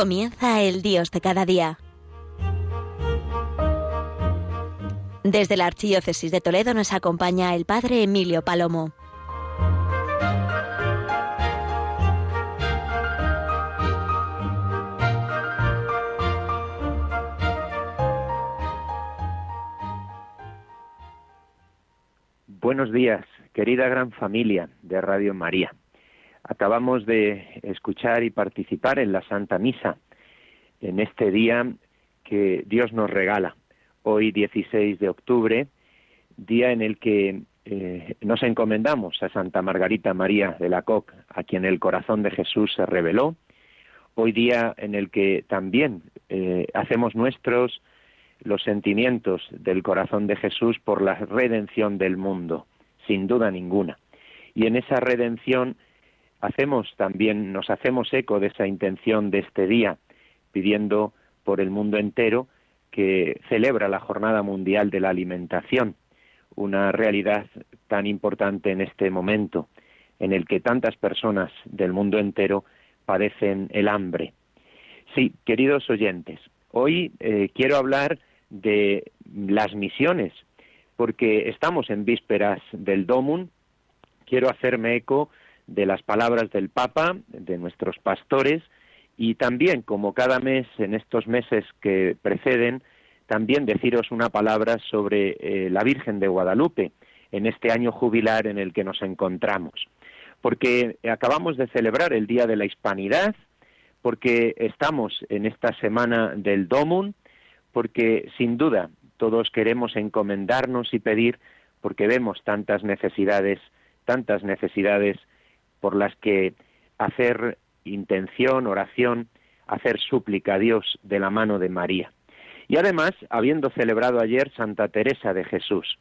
Comienza el Dios de cada día. Desde la Archidiócesis de Toledo nos acompaña el Padre Emilio Palomo. Buenos días, querida gran familia de Radio María. Acabamos de escuchar y participar en la Santa Misa en este día que Dios nos regala, hoy 16 de octubre, día en el que eh, nos encomendamos a Santa Margarita María de la Coque, a quien el corazón de Jesús se reveló, hoy día en el que también eh, hacemos nuestros los sentimientos del corazón de Jesús por la redención del mundo, sin duda ninguna. Y en esa redención hacemos también, nos hacemos eco de esa intención de este día, pidiendo por el mundo entero que celebra la Jornada Mundial de la Alimentación, una realidad tan importante en este momento, en el que tantas personas del mundo entero padecen el hambre. Sí, queridos oyentes, hoy eh, quiero hablar de las misiones, porque estamos en vísperas del Domum, quiero hacerme eco de las palabras del Papa, de nuestros pastores, y también, como cada mes en estos meses que preceden, también deciros una palabra sobre eh, la Virgen de Guadalupe en este año jubilar en el que nos encontramos. Porque acabamos de celebrar el Día de la Hispanidad, porque estamos en esta semana del Domum, porque sin duda todos queremos encomendarnos y pedir porque vemos tantas necesidades, tantas necesidades por las que hacer intención, oración, hacer súplica a Dios de la mano de María. Y además, habiendo celebrado ayer Santa Teresa de Jesús,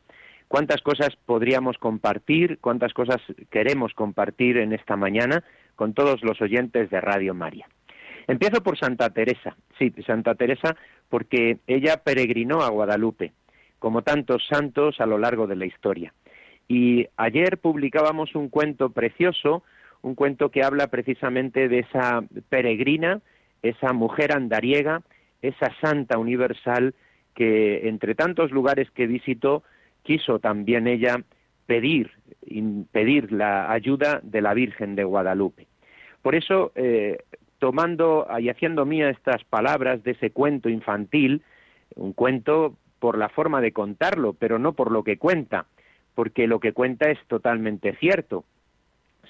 ¿cuántas cosas podríamos compartir, cuántas cosas queremos compartir en esta mañana con todos los oyentes de Radio María? Empiezo por Santa Teresa, sí, Santa Teresa, porque ella peregrinó a Guadalupe, como tantos santos a lo largo de la historia. Y ayer publicábamos un cuento precioso, un cuento que habla precisamente de esa peregrina, esa mujer andariega, esa santa universal que entre tantos lugares que visitó quiso también ella pedir, pedir la ayuda de la Virgen de Guadalupe. Por eso, eh, tomando y haciendo mía estas palabras de ese cuento infantil, un cuento por la forma de contarlo, pero no por lo que cuenta, porque lo que cuenta es totalmente cierto.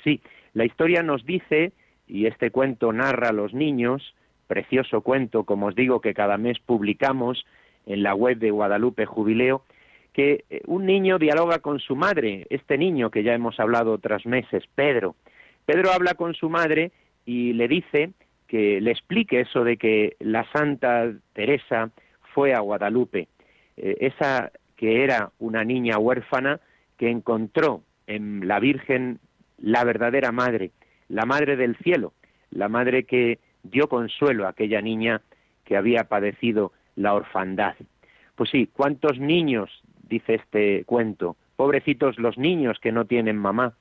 Sí, la historia nos dice, y este cuento narra a los niños, precioso cuento, como os digo, que cada mes publicamos en la web de Guadalupe Jubileo, que eh, un niño dialoga con su madre, este niño que ya hemos hablado otros meses, Pedro. Pedro habla con su madre y le dice que le explique eso de que la Santa Teresa fue a Guadalupe, eh, esa que era una niña huérfana que encontró en la Virgen la verdadera madre, la madre del cielo, la madre que dio consuelo a aquella niña que había padecido la orfandad. Pues sí, ¿cuántos niños, dice este cuento, pobrecitos los niños que no tienen mamá,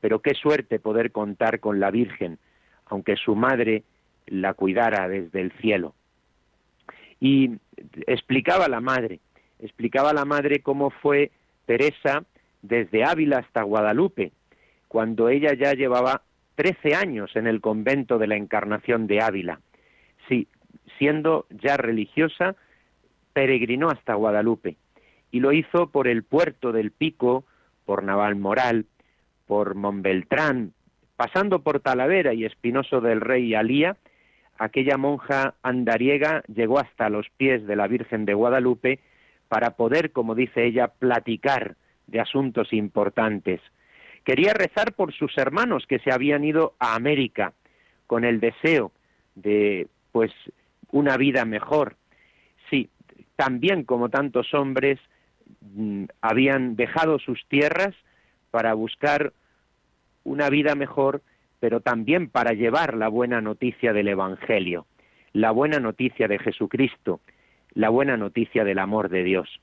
pero qué suerte poder contar con la Virgen, aunque su madre la cuidara desde el cielo. Y explicaba la madre, explicaba la madre cómo fue Teresa desde Ávila hasta Guadalupe, cuando ella ya llevaba trece años en el convento de la Encarnación de Ávila. Sí, siendo ya religiosa, peregrinó hasta Guadalupe y lo hizo por el puerto del Pico, por Navalmoral, por Montbeltrán, pasando por Talavera y Espinoso del Rey y Alía, aquella monja andariega llegó hasta los pies de la Virgen de Guadalupe para poder, como dice ella, platicar de asuntos importantes. Quería rezar por sus hermanos que se habían ido a América con el deseo de pues una vida mejor. Sí, también como tantos hombres mm, habían dejado sus tierras para buscar una vida mejor, pero también para llevar la buena noticia del Evangelio, la buena noticia de Jesucristo, la buena noticia del amor de Dios.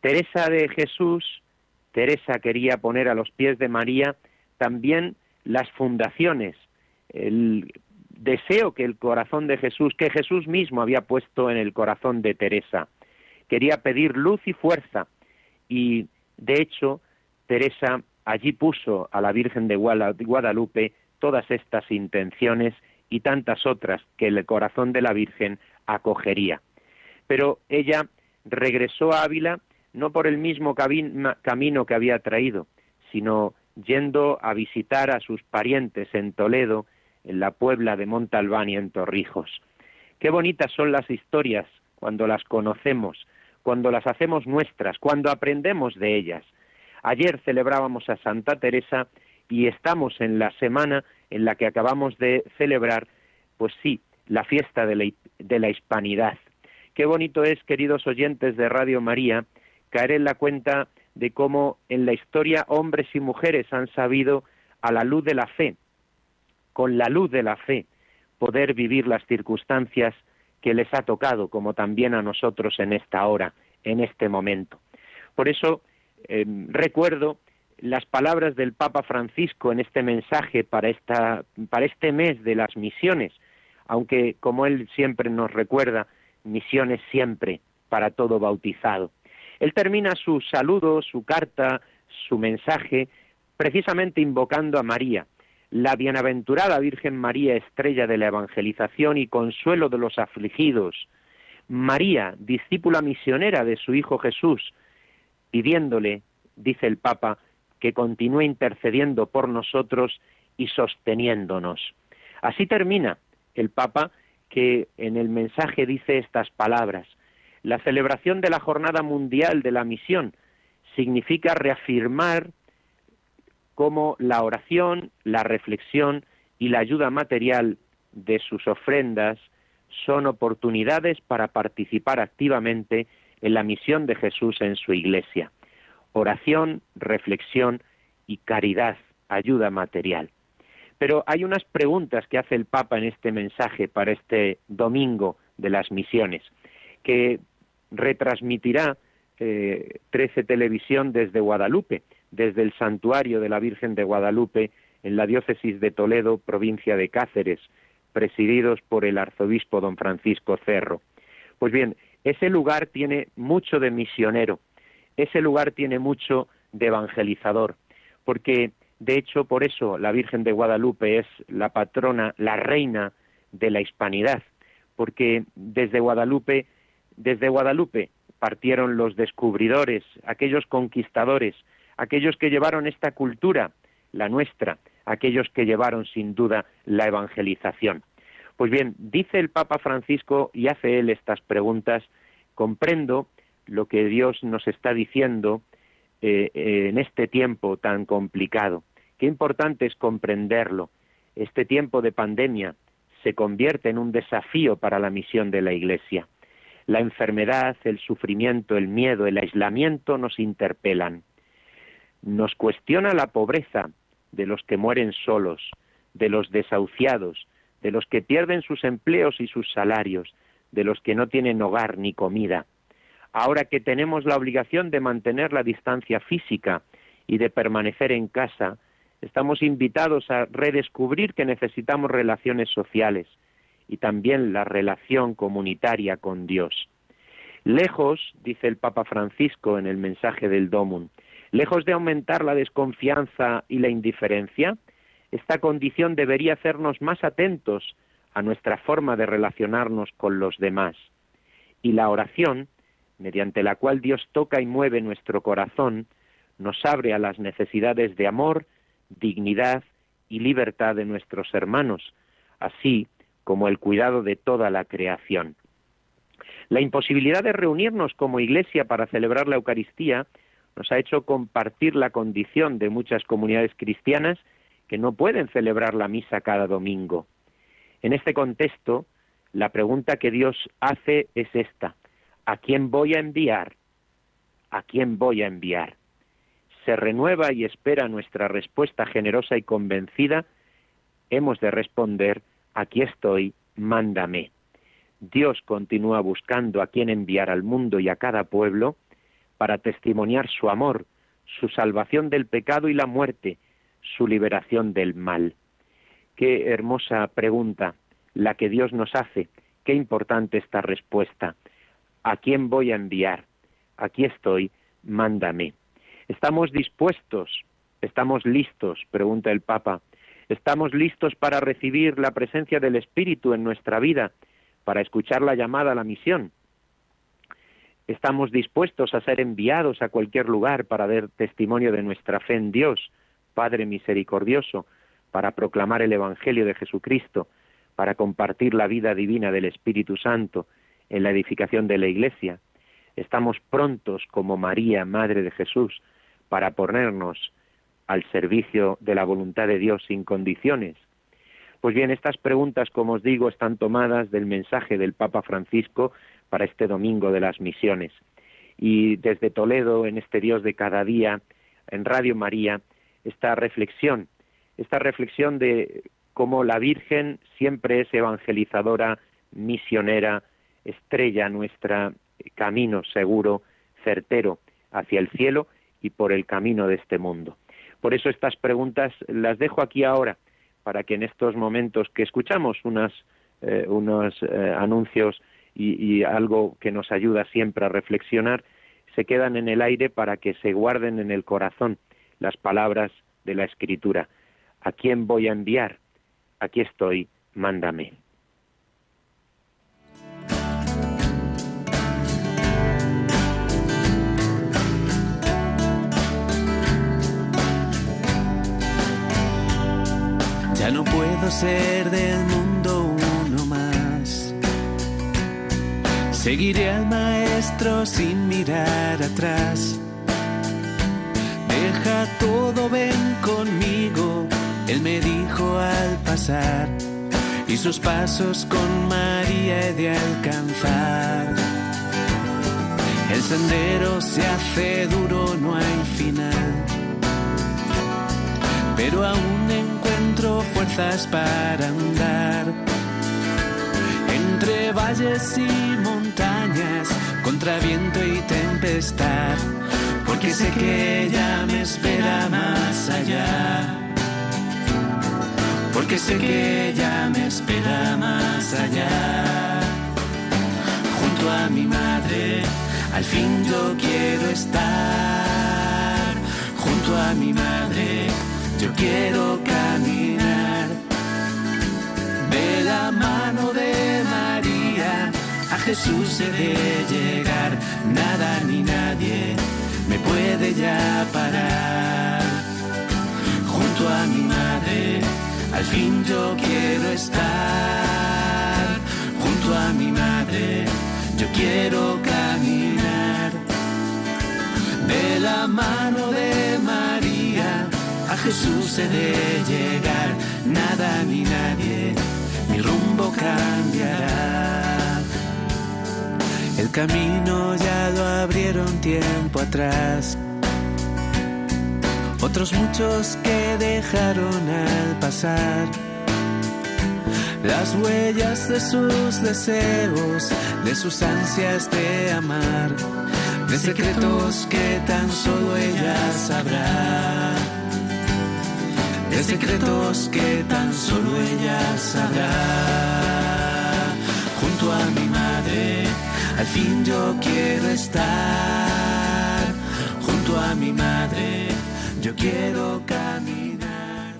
Teresa de Jesús, Teresa quería poner a los pies de María también las fundaciones, deseo que el corazón de Jesús, que Jesús mismo había puesto en el corazón de Teresa. Quería pedir luz y fuerza y, de hecho, Teresa allí puso a la Virgen de Guadalupe todas estas intenciones y tantas otras que el corazón de la Virgen acogería. Pero ella regresó a Ávila no por el mismo camino que había traído, sino yendo a visitar a sus parientes en Toledo, en la Puebla de Montalbán y en Torrijos. Qué bonitas son las historias cuando las conocemos, cuando las hacemos nuestras, cuando aprendemos de ellas. Ayer celebrábamos a Santa Teresa y estamos en la semana en la que acabamos de celebrar, pues sí, la fiesta de la, de la hispanidad. Qué bonito es, queridos oyentes de Radio María, caer en la cuenta de cómo en la historia hombres y mujeres han sabido, a la luz de la fe, con la luz de la fe, poder vivir las circunstancias que les ha tocado, como también a nosotros en esta hora, en este momento. Por eso em, recuerdo las palabras del Papa Francisco en este mensaje para, esta, para este mes de las misiones, aunque como él siempre nos recuerda, misiones siempre para todo bautizado. Él termina su saludo, su carta, su mensaje, precisamente invocando a María, la bienaventurada Virgen María, estrella de la evangelización y consuelo de los afligidos, María, discípula misionera de su Hijo Jesús, pidiéndole, dice el Papa, que continúe intercediendo por nosotros y sosteniéndonos. Así termina el Papa que en el mensaje dice estas palabras. La celebración de la Jornada Mundial de la Misión significa reafirmar cómo la oración, la reflexión y la ayuda material de sus ofrendas son oportunidades para participar activamente en la misión de Jesús en su iglesia. Oración, reflexión y caridad, ayuda material. Pero hay unas preguntas que hace el Papa en este mensaje para este domingo de las misiones, que retransmitirá eh, 13 Televisión desde Guadalupe, desde el santuario de la Virgen de Guadalupe en la diócesis de Toledo, provincia de Cáceres, presididos por el arzobispo don Francisco Cerro. Pues bien, ese lugar tiene mucho de misionero, ese lugar tiene mucho de evangelizador, porque de hecho por eso la Virgen de Guadalupe es la patrona, la reina de la hispanidad, porque desde Guadalupe, desde Guadalupe partieron los descubridores, aquellos conquistadores, aquellos que llevaron esta cultura, la nuestra, aquellos que llevaron sin duda la evangelización. Pues bien, dice el Papa Francisco y hace él estas preguntas, comprendo lo que Dios nos está diciendo eh, en este tiempo tan complicado. Qué importante es comprenderlo. Este tiempo de pandemia se convierte en un desafío para la misión de la Iglesia. La enfermedad, el sufrimiento, el miedo, el aislamiento nos interpelan. Nos cuestiona la pobreza de los que mueren solos, de los desahuciados, de los que pierden sus empleos y sus salarios, de los que no tienen hogar ni comida. Ahora que tenemos la obligación de mantener la distancia física y de permanecer en casa, estamos invitados a redescubrir que necesitamos relaciones sociales y también la relación comunitaria con Dios. Lejos, dice el Papa Francisco en el mensaje del Domum, Lejos de aumentar la desconfianza y la indiferencia, esta condición debería hacernos más atentos a nuestra forma de relacionarnos con los demás. Y la oración, mediante la cual Dios toca y mueve nuestro corazón, nos abre a las necesidades de amor, dignidad y libertad de nuestros hermanos, así como el cuidado de toda la creación. La imposibilidad de reunirnos como iglesia para celebrar la Eucaristía nos ha hecho compartir la condición de muchas comunidades cristianas que no pueden celebrar la misa cada domingo. En este contexto, la pregunta que Dios hace es esta, ¿a quién voy a enviar? ¿A quién voy a enviar? Se renueva y espera nuestra respuesta generosa y convencida, hemos de responder, aquí estoy, mándame. Dios continúa buscando a quién enviar al mundo y a cada pueblo, para testimoniar su amor, su salvación del pecado y la muerte, su liberación del mal. Qué hermosa pregunta. la que Dios nos hace. Qué importante esta respuesta. ¿A quién voy a enviar? Aquí estoy, mándame. ¿Estamos dispuestos? ¿Estamos listos? pregunta el Papa. ¿Estamos listos para recibir la presencia del Espíritu en nuestra vida, para escuchar la llamada a la misión? ¿Estamos dispuestos a ser enviados a cualquier lugar para dar testimonio de nuestra fe en Dios, Padre misericordioso, para proclamar el Evangelio de Jesucristo, para compartir la vida divina del Espíritu Santo en la edificación de la Iglesia? ¿Estamos prontos como María, Madre de Jesús, para ponernos al servicio de la voluntad de Dios sin condiciones? Pues bien, estas preguntas, como os digo, están tomadas del mensaje del Papa Francisco para este domingo de las misiones. Y desde Toledo, en este Dios de cada día, en Radio María, esta reflexión, esta reflexión de cómo la Virgen siempre es evangelizadora, misionera, estrella nuestra camino seguro, certero hacia el cielo y por el camino de este mundo. Por eso estas preguntas las dejo aquí ahora, para que en estos momentos que escuchamos unas, eh, unos eh, anuncios y, algo que nos ayuda siempre a reflexionar, se quedan en el aire para que se guarden en el corazón las palabras de la Escritura. ¿A quién voy a enviar? Aquí estoy, mándame. Ya no puedo ser del mundo uno más. Seguiré al maestro sin mirar atrás. Deja todo, ven conmigo, él me dijo al pasar. Y sus pasos con María he de alcanzar. El sendero se hace duro, no hay final. Pero aún encuentro fuerzas para andar. Entre valles y montañas, contra viento y tempestad, porque sé que ella me espera más allá. Porque sé que ella me espera más allá. Junto a mi madre, al fin yo quiero estar. Junto a mi madre, yo quiero caminar mano de María. A Jesús he de llegar, nada ni nadie me puede ya parar. Junto a mi madre, al fin yo quiero estar. Junto a mi madre, yo quiero caminar de la mano de María a Jesús he de llegar, nada ni nadie, cambiará. El camino ya lo abrieron tiempo atrás. Otros muchos que dejaron al pasar las huellas de sus deseos, de sus ansias de amar, de secretos que tan solo ella sabrá de secretos que tan solo ella sabrá. Junto a mi madre, al fin yo quiero estar. Junto a mi madre, yo quiero caminar.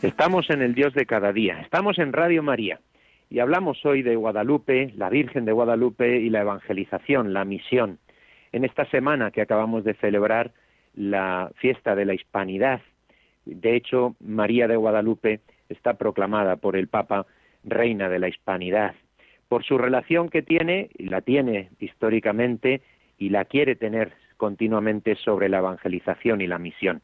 Estamos en el Dios de cada día, estamos en Radio María y hablamos hoy de Guadalupe, la Virgen de Guadalupe y la evangelización, la misión. En esta semana que acabamos de celebrar la fiesta de la hispanidad, de hecho, María de Guadalupe está proclamada por el Papa reina de la hispanidad, por su relación que tiene, y la tiene históricamente, y la quiere tener continuamente sobre la evangelización y la misión.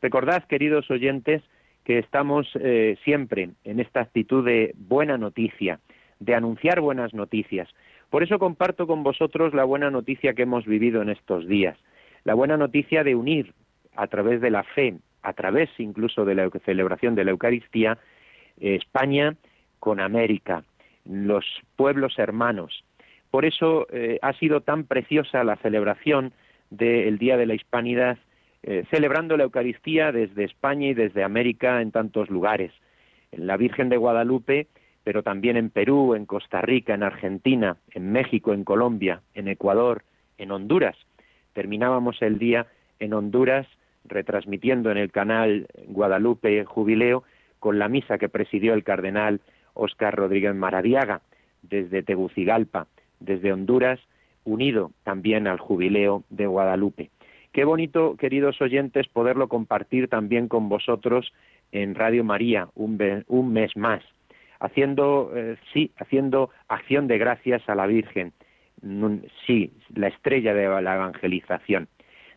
Recordad, queridos oyentes, que estamos eh, siempre en esta actitud de buena noticia, de anunciar buenas noticias. Por eso comparto con vosotros la buena noticia que hemos vivido en estos días, la buena noticia de unir a través de la fe a través incluso de la celebración de la Eucaristía, España con América, los pueblos hermanos. Por eso eh, ha sido tan preciosa la celebración del Día de la Hispanidad, eh, celebrando la Eucaristía desde España y desde América en tantos lugares. La Virgen de Guadalupe pero también en Perú, en Costa Rica, en Argentina, en México, en Colombia, en Ecuador, en Honduras. Terminábamos el día en Honduras retransmitiendo en el canal Guadalupe Jubileo con la misa que presidió el cardenal Óscar Rodríguez Maradiaga desde Tegucigalpa, desde Honduras, unido también al jubileo de Guadalupe. Qué bonito, queridos oyentes, poderlo compartir también con vosotros en Radio María un, mes más, haciendo, eh, sí, haciendo acción de gracias a la Virgen, sí, la estrella de la evangelización.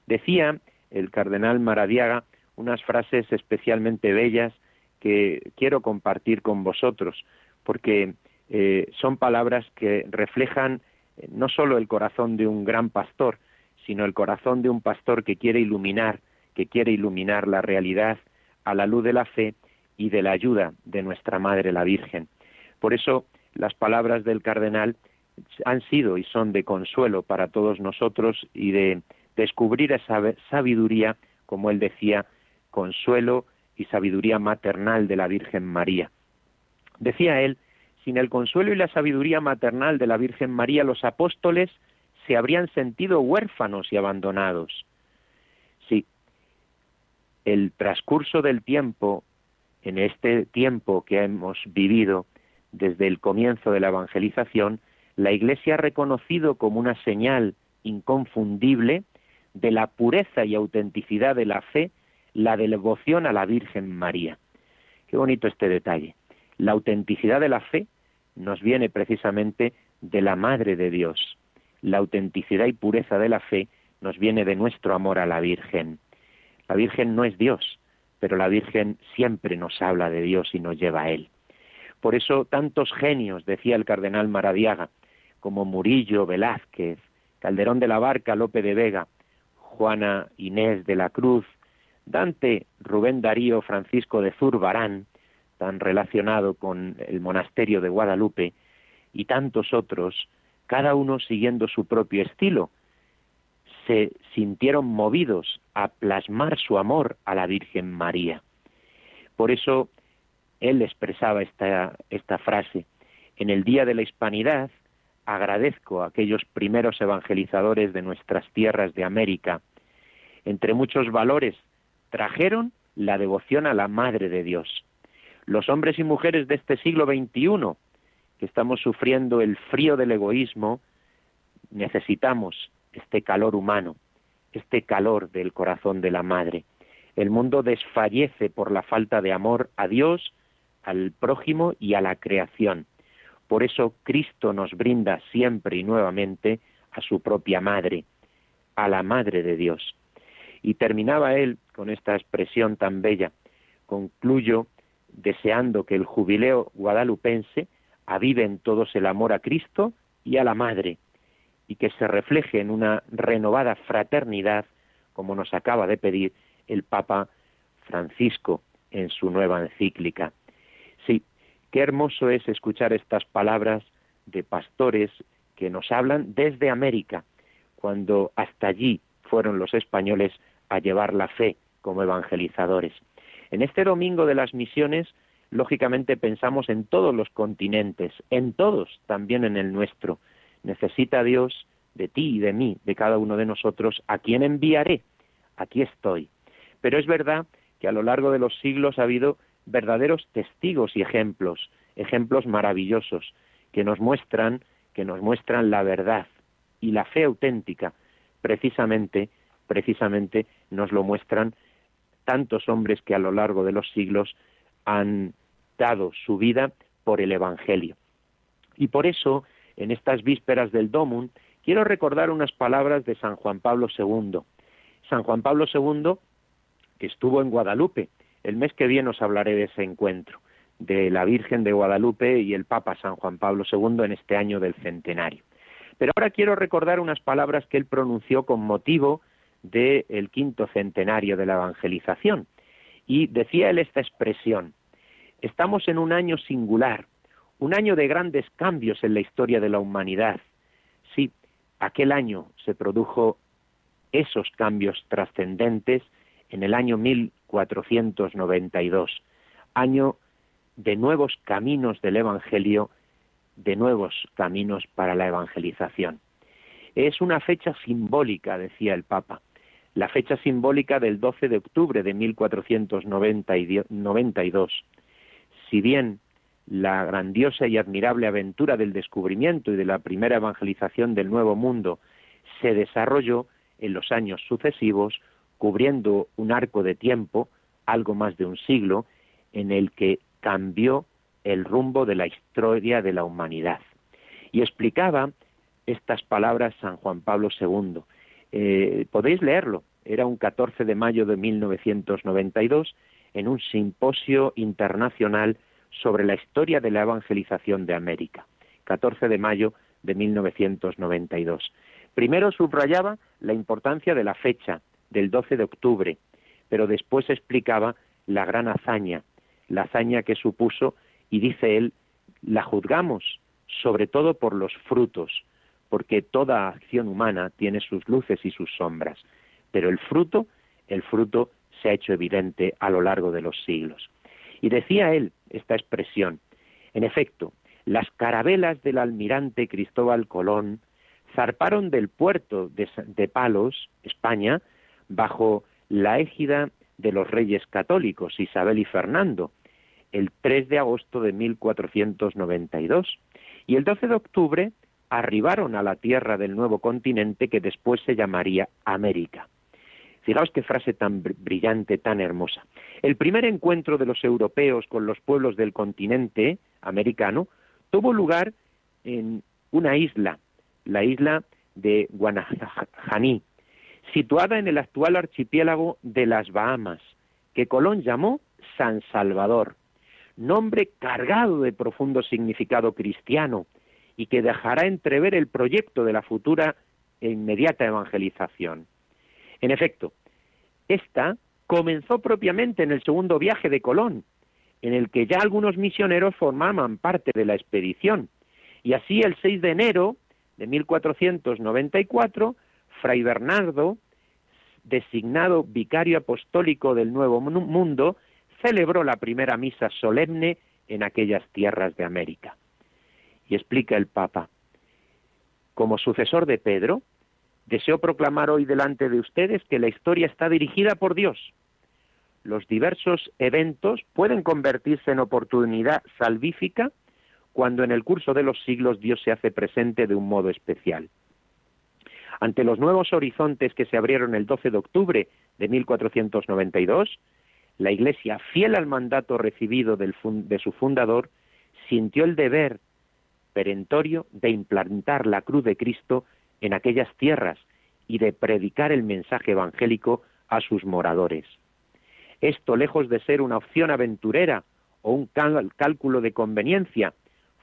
Decía el cardenal Maradiaga unas frases especialmente bellas que quiero compartir con vosotros, porque eh, son palabras que reflejan eh, no solo el corazón de un gran pastor, sino el corazón de un pastor que quiere iluminar, que quiere iluminar la realidad a la luz de la fe y de la ayuda de nuestra Madre la Virgen. Por eso las palabras del cardenal han sido y son de consuelo para todos nosotros y de descubrir esa sabiduría, como él decía, consuelo y sabiduría maternal de la Virgen María. Decía él, sin el consuelo y la sabiduría maternal de la Virgen María, los apóstoles se habrían sentido huérfanos y abandonados. Sí, el transcurso del tiempo, en este tiempo que hemos vivido desde el comienzo de la evangelización, la Iglesia ha reconocido como una señal inconfundible de la pureza y autenticidad de la fe la devoción a la Virgen María. Qué bonito este detalle. La autenticidad de la fe nos viene precisamente de la Madre de Dios. La autenticidad y pureza de la fe nos viene de nuestro amor a la Virgen. La Virgen no es Dios, pero la Virgen siempre nos habla de Dios y nos lleva a Él. Por eso tantos genios, decía el cardenal Maradiaga, como Murillo, Velázquez, Calderón de la Barca, Lope de Vega, Juana Inés de la Cruz, Dante, Rubén Darío, Francisco de Zurbarán, tan relacionado con el monasterio de Guadalupe, y tantos otros, cada uno siguiendo su propio estilo, se sintieron movidos a plasmar su amor a la Virgen María. Por eso él expresaba esta, esta frase. En el Día de la Hispanidad agradezco a aquellos primeros evangelizadores de nuestras tierras de América. Entre muchos valores trajeron la devoción a la Madre de Dios. Los hombres y mujeres de este siglo XXI, que estamos sufriendo el frío del egoísmo, necesitamos este calor humano, este calor del corazón de la Madre. El mundo desfallece por la falta de amor a Dios, al prójimo y a la creación. Por eso Cristo nos brinda siempre y nuevamente a su propia Madre, a la Madre de Dios. Y terminaba él con esta expresión tan bella. Concluyo deseando que el jubileo guadalupense avive en todos el amor a Cristo y a la Madre, y que se refleje en una renovada fraternidad, como nos acaba de pedir el Papa Francisco en su nueva encíclica. Qué hermoso es escuchar estas palabras de pastores que nos hablan desde América, cuando hasta allí fueron los españoles a llevar la fe como evangelizadores. En este domingo de las misiones, lógicamente pensamos en todos los continentes, en todos, también en el nuestro. Necesita Dios de ti y de mí, de cada uno de nosotros, a quien enviaré. Aquí estoy. Pero es verdad que a lo largo de los siglos ha habido verdaderos testigos y ejemplos, ejemplos maravillosos que nos muestran que nos muestran la verdad y la fe auténtica, precisamente precisamente nos lo muestran tantos hombres que a lo largo de los siglos han dado su vida por el Evangelio. Y por eso, en estas vísperas del Domum, quiero recordar unas palabras de San Juan Pablo II. San Juan Pablo II, que estuvo en Guadalupe, el mes que viene os hablaré de ese encuentro, de la Virgen de Guadalupe y el Papa San Juan Pablo II en este año del centenario. Pero ahora quiero recordar unas palabras que él pronunció con motivo del quinto centenario de la evangelización. Y decía él esta expresión, estamos en un año singular, un año de grandes cambios en la historia de la humanidad. Sí, aquel año se produjo esos cambios trascendentes en el año 1492, año de nuevos caminos del Evangelio, de nuevos caminos para la evangelización. Es una fecha simbólica, decía el Papa, la fecha simbólica del 12 de octubre de 1492. Si bien la grandiosa y admirable aventura del descubrimiento y de la primera evangelización del Nuevo Mundo se desarrolló en los años sucesivos, cubriendo un arco de tiempo, algo más de un siglo, en el que cambió el rumbo de la historia de la humanidad. Y explicaba estas palabras San Juan Pablo II. Eh, podéis leerlo, era un 14 de mayo de 1992 en un simposio internacional sobre la historia de la evangelización de América, 14 de mayo de 1992. Primero subrayaba la importancia de la fecha, del 12 de octubre, pero después explicaba la gran hazaña, la hazaña que supuso, y dice él, la juzgamos sobre todo por los frutos, porque toda acción humana tiene sus luces y sus sombras, pero el fruto, el fruto se ha hecho evidente a lo largo de los siglos. Y decía él esta expresión, en efecto, las carabelas del almirante Cristóbal Colón zarparon del puerto de, de Palos, España, bajo la égida de los reyes católicos, Isabel y Fernando, el 3 de agosto de 1492. Y el 12 de octubre arribaron a la tierra del nuevo continente que después se llamaría América. Fijaos qué frase tan brillante, tan hermosa. El primer encuentro de los europeos con los pueblos del continente americano tuvo lugar en una isla, la isla de Guanajaní, situada en el actual archipiélago de las Bahamas, que Colón llamó San Salvador, nombre cargado de profundo significado cristiano y que dejará entrever el proyecto de la futura e inmediata evangelización. En efecto, esta comenzó propiamente en el segundo viaje de Colón, en el que ya algunos misioneros formaban parte de la expedición, y así el 6 de enero de 1494, Fray Bernardo, designado vicario apostólico del Nuevo Mundo, celebró la primera misa solemne en aquellas tierras de América. Y explica el Papa, como sucesor de Pedro, Deseo proclamar hoy delante de ustedes que la historia está dirigida por Dios. Los diversos eventos pueden convertirse en oportunidad salvífica cuando en el curso de los siglos Dios se hace presente de un modo especial. Ante los nuevos horizontes que se abrieron el 12 de octubre de 1492, la Iglesia, fiel al mandato recibido de su fundador, sintió el deber perentorio de implantar la cruz de Cristo en aquellas tierras y de predicar el mensaje evangélico a sus moradores. Esto, lejos de ser una opción aventurera o un cálculo de conveniencia,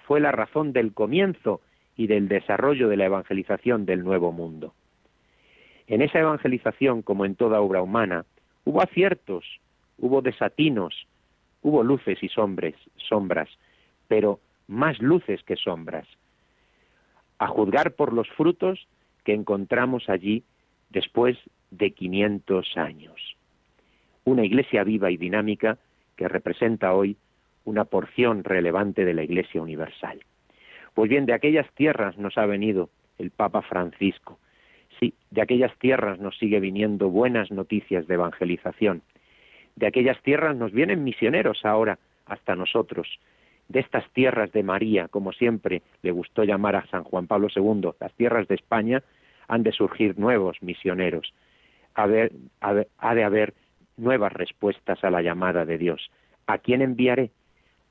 fue la razón del comienzo y del desarrollo de la evangelización del Nuevo Mundo. En esa evangelización, como en toda obra humana, hubo aciertos, hubo desatinos, hubo luces y sombras, sombras, pero más luces que sombras a juzgar por los frutos que encontramos allí después de 500 años. Una iglesia viva y dinámica que representa hoy una porción relevante de la Iglesia Universal. Pues bien, de aquellas tierras nos ha venido el Papa Francisco. Sí, de aquellas tierras nos sigue viniendo buenas noticias de evangelización. De aquellas tierras nos vienen misioneros ahora hasta nosotros, de estas tierras de María, como siempre le gustó llamar a San Juan Pablo II, las tierras de España, han de surgir nuevos misioneros. Ha de, ha de haber nuevas respuestas a la llamada de Dios. ¿A quién enviaré?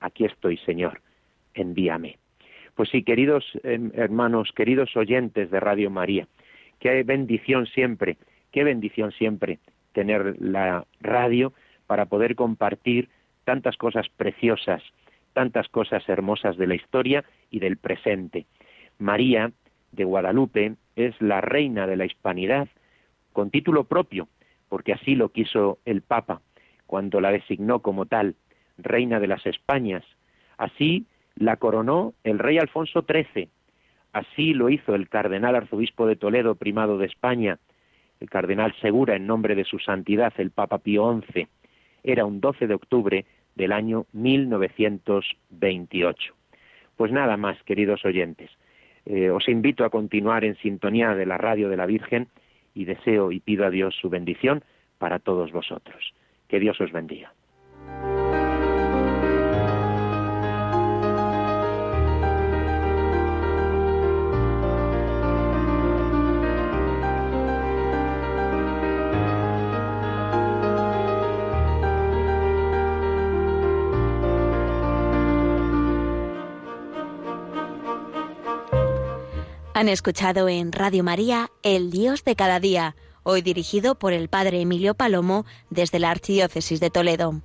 Aquí estoy, Señor, envíame. Pues sí, queridos em, hermanos, queridos oyentes de Radio María, qué bendición siempre, qué bendición siempre tener la radio para poder compartir tantas cosas preciosas tantas cosas hermosas de la historia y del presente. María de Guadalupe es la reina de la hispanidad con título propio, porque así lo quiso el Papa cuando la designó como tal, reina de las Españas. Así la coronó el rey Alfonso XIII. Así lo hizo el cardenal arzobispo de Toledo, primado de España, el cardenal Segura, en nombre de su santidad, el Papa Pío XI. Era un 12 de octubre del año 1928. Pues nada más, queridos oyentes. Eh, os invito a continuar en sintonía de la radio de la Virgen y deseo y pido a Dios su bendición para todos vosotros. Que Dios os bendiga. Han escuchado en Radio María El Dios de cada día, hoy dirigido por el Padre Emilio Palomo desde la Archidiócesis de Toledo.